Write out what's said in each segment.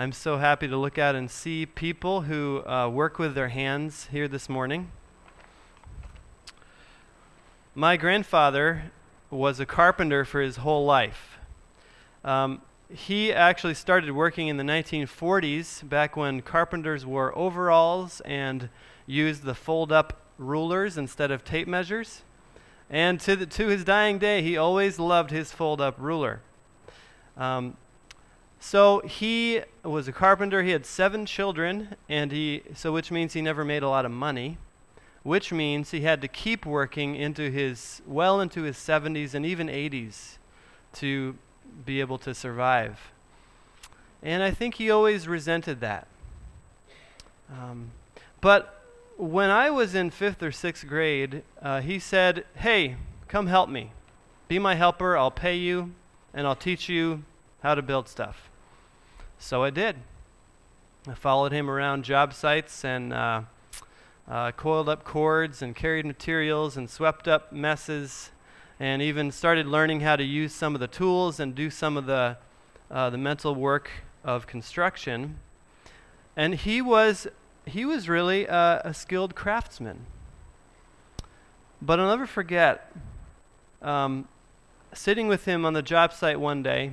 I'm so happy to look out and see people who uh, work with their hands here this morning. My grandfather was a carpenter for his whole life. Um, he actually started working in the 1940s, back when carpenters wore overalls and used the fold up rulers instead of tape measures. And to, the, to his dying day, he always loved his fold up ruler. Um, so he was a carpenter. He had seven children, and he so which means he never made a lot of money, which means he had to keep working into his well into his 70s and even 80s to be able to survive. And I think he always resented that. Um, but when I was in fifth or sixth grade, uh, he said, "Hey, come help me. Be my helper. I'll pay you, and I'll teach you how to build stuff." So I did. I followed him around job sites and uh, uh, coiled up cords and carried materials and swept up messes and even started learning how to use some of the tools and do some of the, uh, the mental work of construction. And he was, he was really a, a skilled craftsman. But I'll never forget um, sitting with him on the job site one day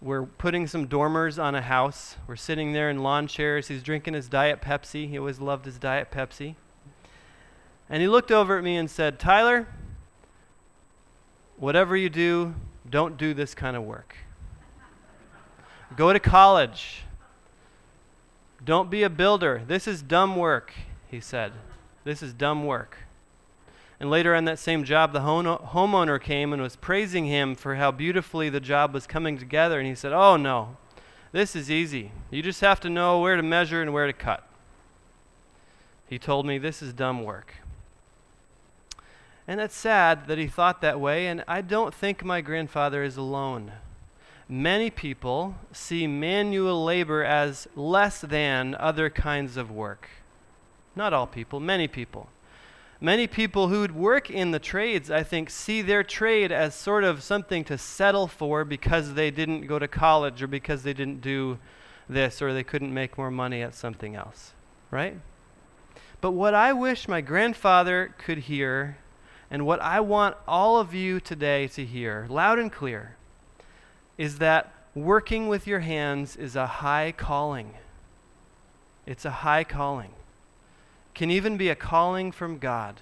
we're putting some dormers on a house. We're sitting there in lawn chairs. He's drinking his Diet Pepsi. He always loved his Diet Pepsi. And he looked over at me and said, Tyler, whatever you do, don't do this kind of work. Go to college. Don't be a builder. This is dumb work, he said. This is dumb work. And later on that same job, the homeowner came and was praising him for how beautifully the job was coming together. And he said, Oh, no, this is easy. You just have to know where to measure and where to cut. He told me, This is dumb work. And it's sad that he thought that way, and I don't think my grandfather is alone. Many people see manual labor as less than other kinds of work. Not all people, many people. Many people who would work in the trades, I think, see their trade as sort of something to settle for because they didn't go to college or because they didn't do this or they couldn't make more money at something else, right? But what I wish my grandfather could hear, and what I want all of you today to hear, loud and clear, is that working with your hands is a high calling. It's a high calling can even be a calling from God.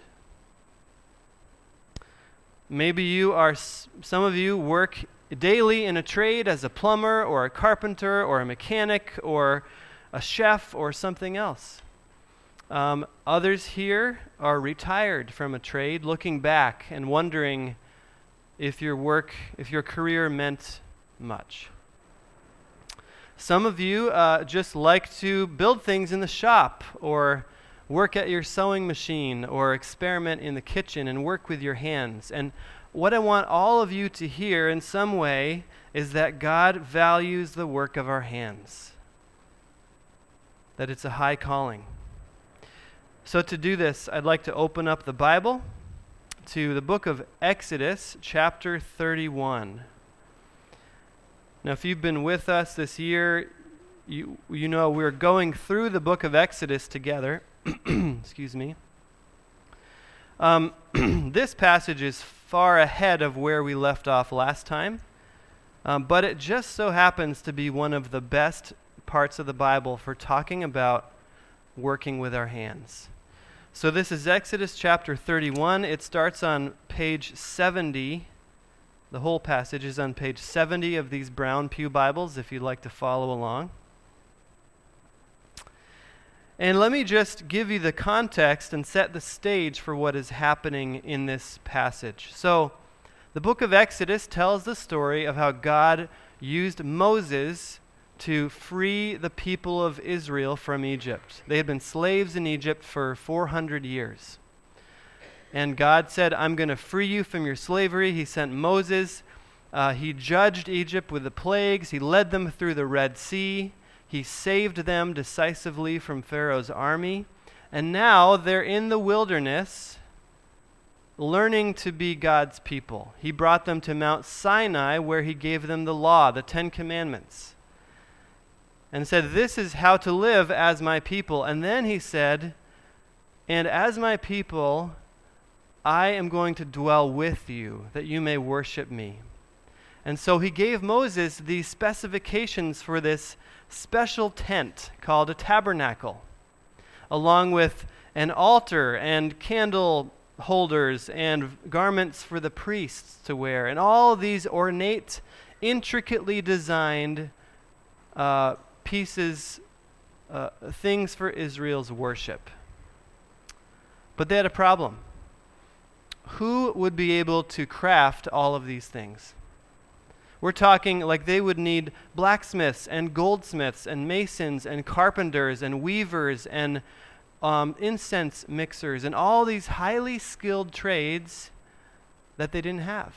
Maybe you are, some of you work daily in a trade as a plumber or a carpenter or a mechanic or a chef or something else. Um, others here are retired from a trade, looking back and wondering if your work, if your career meant much. Some of you uh, just like to build things in the shop or work at your sewing machine or experiment in the kitchen and work with your hands. And what I want all of you to hear in some way is that God values the work of our hands, that it's a high calling. So, to do this, I'd like to open up the Bible to the book of Exodus, chapter 31. Now, if you've been with us this year, you, you know we're going through the book of Exodus together. Excuse me. Um, this passage is far ahead of where we left off last time, um, but it just so happens to be one of the best parts of the Bible for talking about working with our hands. So, this is Exodus chapter 31. It starts on page 70. The whole passage is on page 70 of these brown Pew Bibles if you'd like to follow along. And let me just give you the context and set the stage for what is happening in this passage. So, the book of Exodus tells the story of how God used Moses to free the people of Israel from Egypt. They had been slaves in Egypt for 400 years. And God said, I'm going to free you from your slavery. He sent Moses. Uh, he judged Egypt with the plagues. He led them through the Red Sea. He saved them decisively from Pharaoh's army. And now they're in the wilderness learning to be God's people. He brought them to Mount Sinai where he gave them the law, the Ten Commandments. and said, This is how to live as my people. And then he said, And as my people, I am going to dwell with you, that you may worship me. And so he gave Moses these specifications for this special tent called a tabernacle, along with an altar and candle holders and garments for the priests to wear, and all these ornate, intricately designed uh, pieces, uh, things for Israel's worship. But they had a problem. Who would be able to craft all of these things? We're talking like they would need blacksmiths and goldsmiths and masons and carpenters and weavers and um, incense mixers and all these highly skilled trades that they didn't have.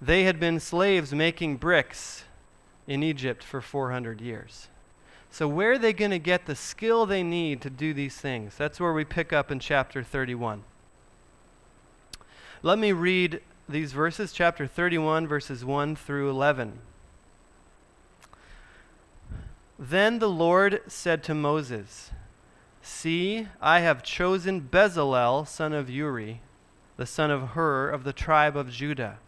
They had been slaves making bricks in Egypt for 400 years. So, where are they going to get the skill they need to do these things? That's where we pick up in chapter 31. Let me read these verses, chapter 31, verses 1 through 11. Then the Lord said to Moses, See, I have chosen Bezalel, son of Uri, the son of Hur of the tribe of Judah,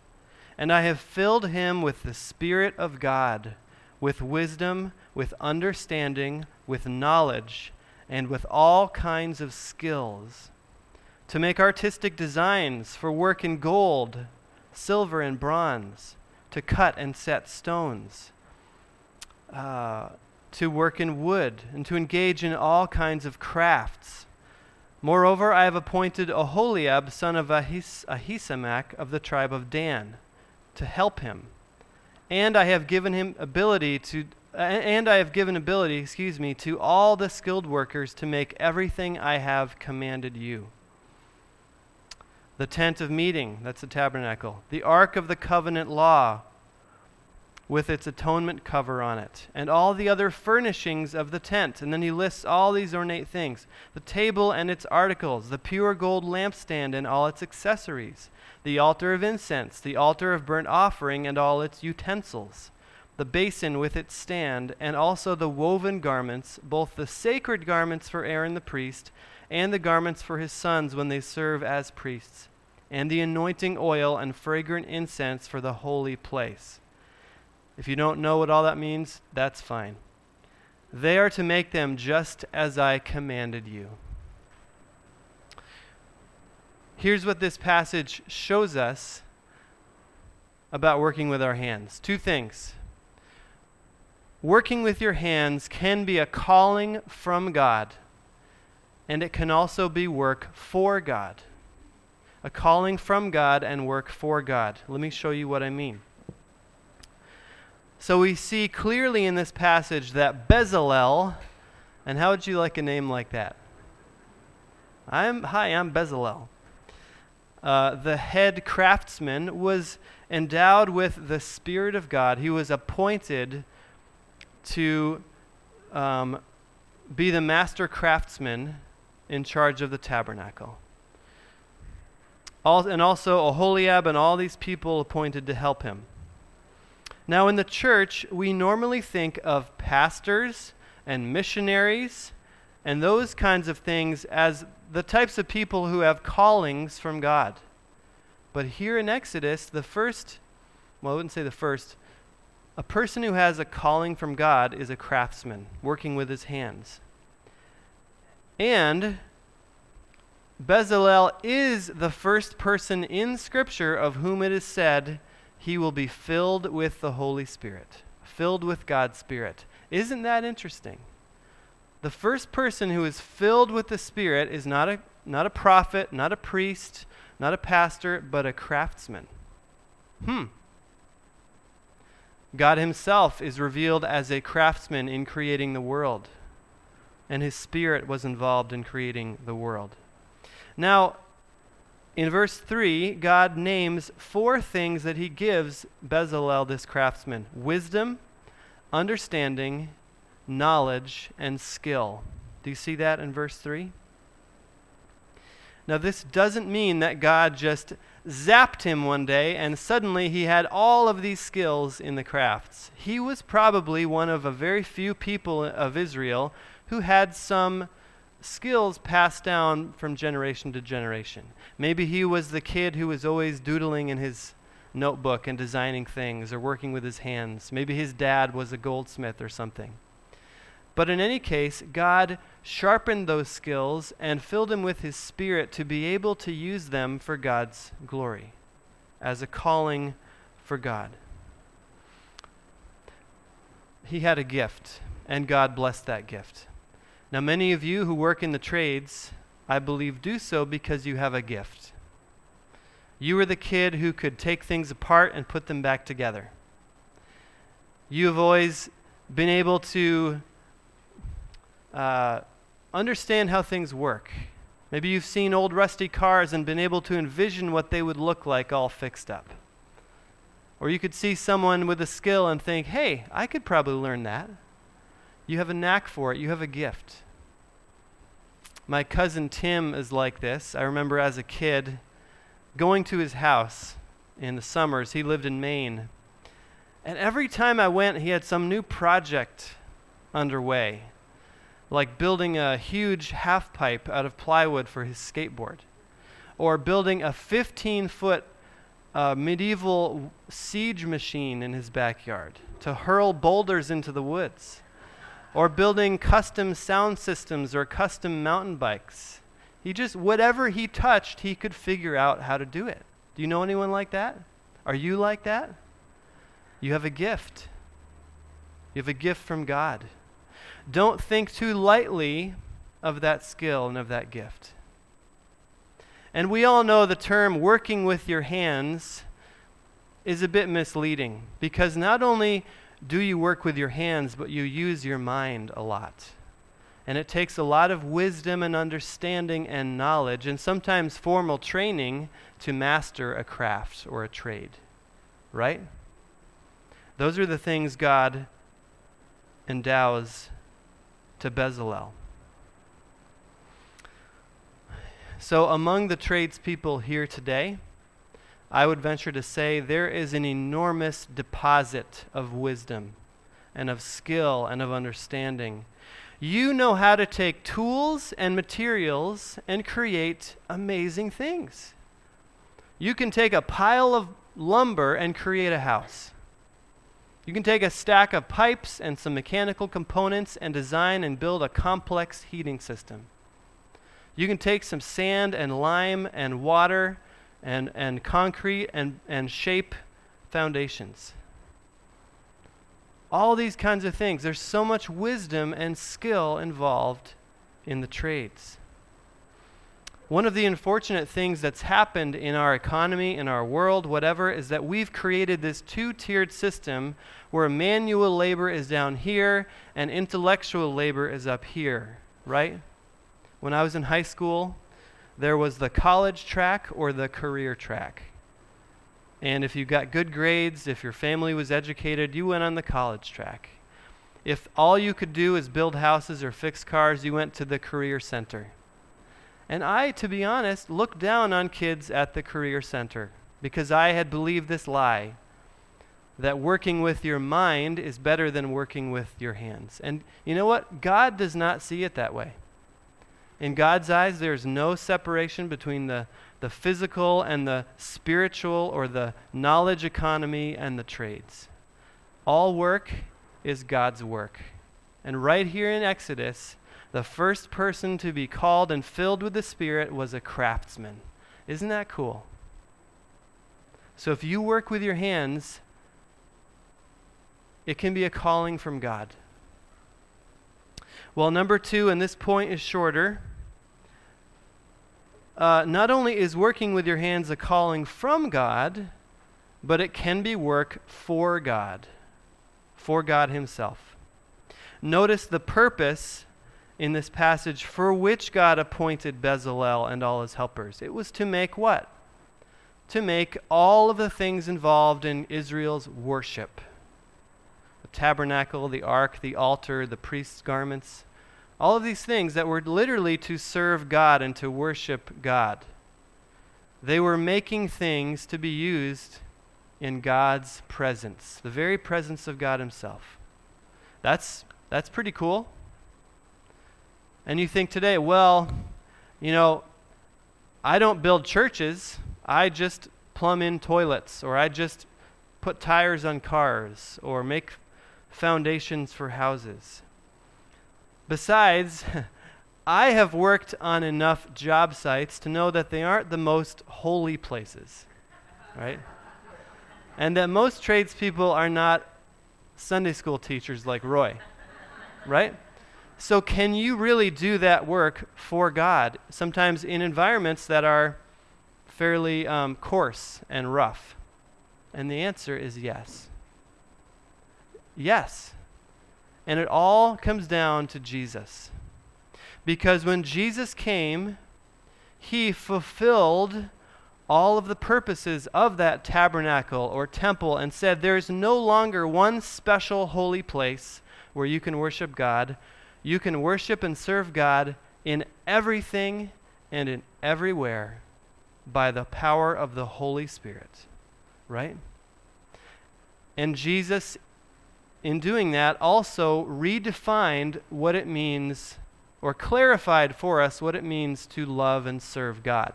and I have filled him with the Spirit of God, with wisdom, with understanding, with knowledge, and with all kinds of skills to make artistic designs for work in gold, silver, and bronze, to cut and set stones, uh, to work in wood, and to engage in all kinds of crafts. Moreover, I have appointed Aholiab, son of Ahis- Ahisamach of the tribe of Dan, to help him. And I have given him ability to and I have given ability, excuse me, to all the skilled workers to make everything I have commanded you the tent of meeting, that's the tabernacle, the ark of the covenant law with its atonement cover on it, and all the other furnishings of the tent. And then he lists all these ornate things the table and its articles, the pure gold lampstand and all its accessories, the altar of incense, the altar of burnt offering and all its utensils, the basin with its stand, and also the woven garments, both the sacred garments for Aaron the priest and the garments for his sons when they serve as priests, and the anointing oil and fragrant incense for the holy place. If you don't know what all that means, that's fine. They are to make them just as I commanded you. Here's what this passage shows us about working with our hands two things. Working with your hands can be a calling from God and it can also be work for God. A calling from God and work for God. Let me show you what I mean. So we see clearly in this passage that Bezalel, and how would you like a name like that? I'm hi, I'm Bezalel. Uh, the head craftsman was endowed with the Spirit of God. He was appointed to um, be the master craftsman in charge of the tabernacle. And also Aholiab and all these people appointed to help him. Now, in the church, we normally think of pastors and missionaries and those kinds of things as the types of people who have callings from God. But here in Exodus, the first, well, I wouldn't say the first, a person who has a calling from God is a craftsman, working with his hands. And Bezalel is the first person in Scripture of whom it is said he will be filled with the Holy Spirit, filled with God's Spirit. Isn't that interesting? The first person who is filled with the Spirit is not a, not a prophet, not a priest, not a pastor, but a craftsman. Hmm. God Himself is revealed as a craftsman in creating the world and his spirit was involved in creating the world. Now, in verse 3, God names four things that he gives Bezalel, this craftsman wisdom, understanding, knowledge, and skill. Do you see that in verse 3? Now, this doesn't mean that God just zapped him one day and suddenly he had all of these skills in the crafts. He was probably one of a very few people of Israel who had some skills passed down from generation to generation. Maybe he was the kid who was always doodling in his notebook and designing things or working with his hands. Maybe his dad was a goldsmith or something. But in any case, God sharpened those skills and filled him with his spirit to be able to use them for God's glory as a calling for God. He had a gift, and God blessed that gift. Now, many of you who work in the trades, I believe, do so because you have a gift. You were the kid who could take things apart and put them back together. You have always been able to uh, understand how things work. Maybe you've seen old rusty cars and been able to envision what they would look like all fixed up. Or you could see someone with a skill and think, hey, I could probably learn that. You have a knack for it, you have a gift. My cousin Tim is like this. I remember as a kid going to his house in the summers. He lived in Maine. And every time I went, he had some new project underway like building a huge half pipe out of plywood for his skateboard, or building a 15 foot uh, medieval siege machine in his backyard to hurl boulders into the woods, or building custom sound systems or custom mountain bikes. He just, whatever he touched, he could figure out how to do it. Do you know anyone like that? Are you like that? You have a gift. You have a gift from God don't think too lightly of that skill and of that gift. And we all know the term working with your hands is a bit misleading because not only do you work with your hands, but you use your mind a lot. And it takes a lot of wisdom and understanding and knowledge, and sometimes formal training to master a craft or a trade. Right? Those are the things God endows to Bezalel. So, among the tradespeople here today, I would venture to say there is an enormous deposit of wisdom and of skill and of understanding. You know how to take tools and materials and create amazing things. You can take a pile of lumber and create a house. You can take a stack of pipes and some mechanical components and design and build a complex heating system. You can take some sand and lime and water and, and concrete and, and shape foundations. All these kinds of things. There's so much wisdom and skill involved in the trades. One of the unfortunate things that's happened in our economy, in our world, whatever, is that we've created this two tiered system where manual labor is down here and intellectual labor is up here, right? When I was in high school, there was the college track or the career track. And if you got good grades, if your family was educated, you went on the college track. If all you could do is build houses or fix cars, you went to the career center. And I, to be honest, looked down on kids at the career center because I had believed this lie that working with your mind is better than working with your hands. And you know what? God does not see it that way. In God's eyes, there's no separation between the, the physical and the spiritual or the knowledge economy and the trades. All work is God's work. And right here in Exodus, the first person to be called and filled with the Spirit was a craftsman. Isn't that cool? So if you work with your hands, it can be a calling from God. Well, number two, and this point is shorter. Uh, not only is working with your hands a calling from God, but it can be work for God, for God Himself. Notice the purpose in this passage for which God appointed Bezalel and all his helpers. It was to make what? To make all of the things involved in Israel's worship the tabernacle, the ark, the altar, the priest's garments, All of these things that were literally to serve God and to worship God. They were making things to be used in God's presence, the very presence of God Himself. That's, that's pretty cool. And you think today, well, you know, I don't build churches, I just plumb in toilets, or I just put tires on cars, or make foundations for houses. Besides, I have worked on enough job sites to know that they aren't the most holy places, right? and that most tradespeople are not Sunday school teachers like Roy, right? So, can you really do that work for God? Sometimes in environments that are fairly um, coarse and rough. And the answer is yes. Yes. And it all comes down to Jesus. Because when Jesus came, he fulfilled all of the purposes of that tabernacle or temple and said, There's no longer one special holy place where you can worship God. You can worship and serve God in everything and in everywhere by the power of the Holy Spirit. Right? And Jesus, in doing that, also redefined what it means or clarified for us what it means to love and serve God.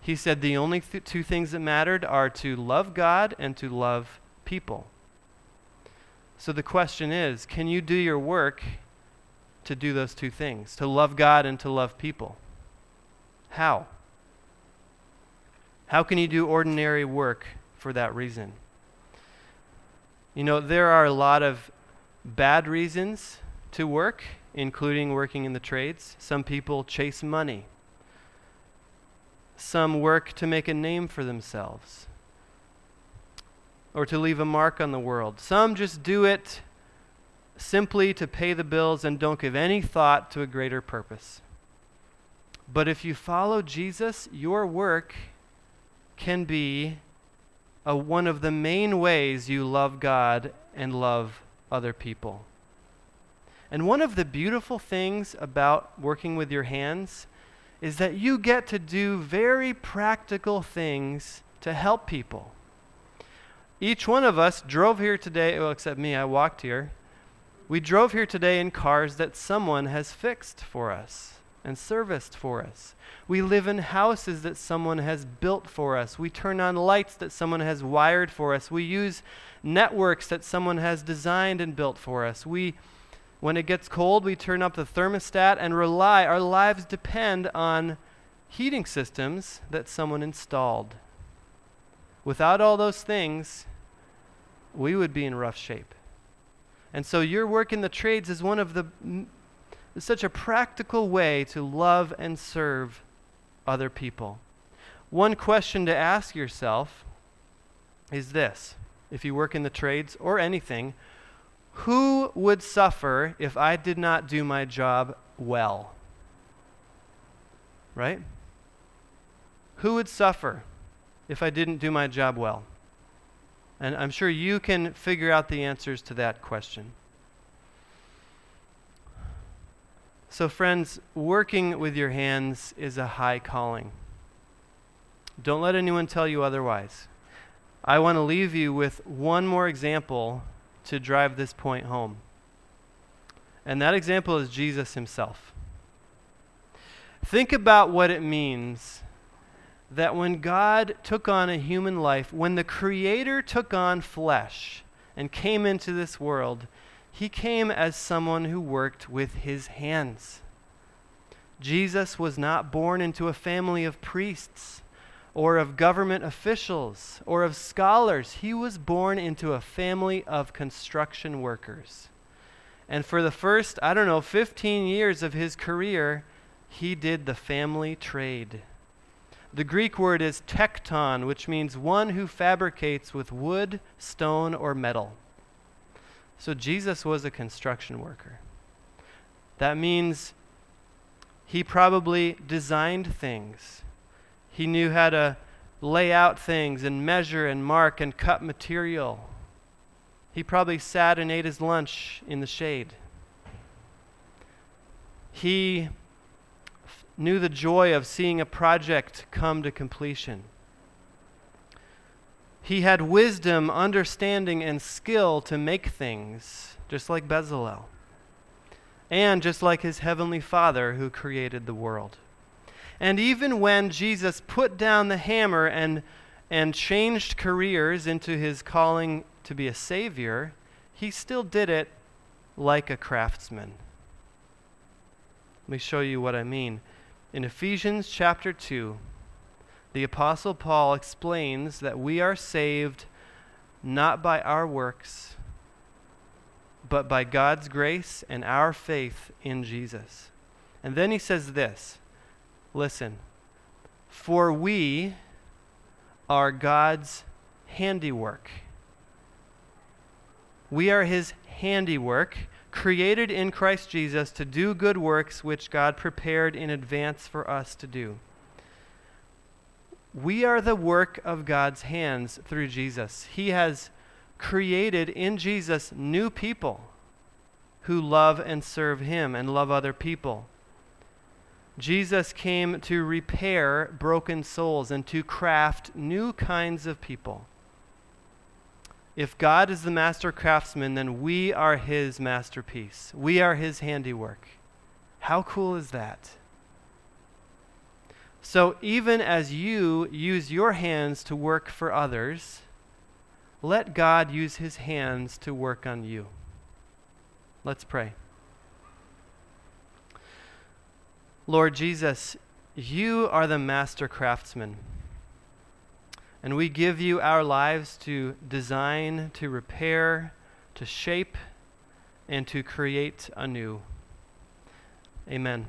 He said the only th- two things that mattered are to love God and to love people. So the question is can you do your work to do those two things? To love God and to love people? How? How can you do ordinary work for that reason? You know, there are a lot of bad reasons to work, including working in the trades. Some people chase money. Some work to make a name for themselves or to leave a mark on the world. Some just do it simply to pay the bills and don't give any thought to a greater purpose. But if you follow Jesus, your work can be one of the main ways you love God and love other people. And one of the beautiful things about working with your hands is that you get to do very practical things to help people. Each one of us drove here today, well, except me, I walked here. We drove here today in cars that someone has fixed for us and serviced for us. We live in houses that someone has built for us. We turn on lights that someone has wired for us. We use networks that someone has designed and built for us. We when it gets cold, we turn up the thermostat and rely our lives depend on heating systems that someone installed. Without all those things, we would be in rough shape. And so your work in the trades is one of the such a practical way to love and serve other people. One question to ask yourself is this if you work in the trades or anything, who would suffer if I did not do my job well? Right? Who would suffer if I didn't do my job well? And I'm sure you can figure out the answers to that question. So, friends, working with your hands is a high calling. Don't let anyone tell you otherwise. I want to leave you with one more example to drive this point home. And that example is Jesus himself. Think about what it means that when God took on a human life, when the Creator took on flesh and came into this world, he came as someone who worked with his hands. Jesus was not born into a family of priests or of government officials or of scholars. He was born into a family of construction workers. And for the first, I don't know, 15 years of his career, he did the family trade. The Greek word is tekton, which means one who fabricates with wood, stone, or metal. So Jesus was a construction worker. That means he probably designed things. He knew how to lay out things and measure and mark and cut material. He probably sat and ate his lunch in the shade. He knew the joy of seeing a project come to completion. He had wisdom, understanding, and skill to make things, just like Bezalel, and just like his heavenly Father who created the world. And even when Jesus put down the hammer and, and changed careers into his calling to be a Savior, he still did it like a craftsman. Let me show you what I mean. In Ephesians chapter 2, the Apostle Paul explains that we are saved not by our works, but by God's grace and our faith in Jesus. And then he says this listen, for we are God's handiwork. We are his handiwork, created in Christ Jesus to do good works which God prepared in advance for us to do. We are the work of God's hands through Jesus. He has created in Jesus new people who love and serve Him and love other people. Jesus came to repair broken souls and to craft new kinds of people. If God is the master craftsman, then we are His masterpiece. We are His handiwork. How cool is that? So, even as you use your hands to work for others, let God use his hands to work on you. Let's pray. Lord Jesus, you are the master craftsman. And we give you our lives to design, to repair, to shape, and to create anew. Amen.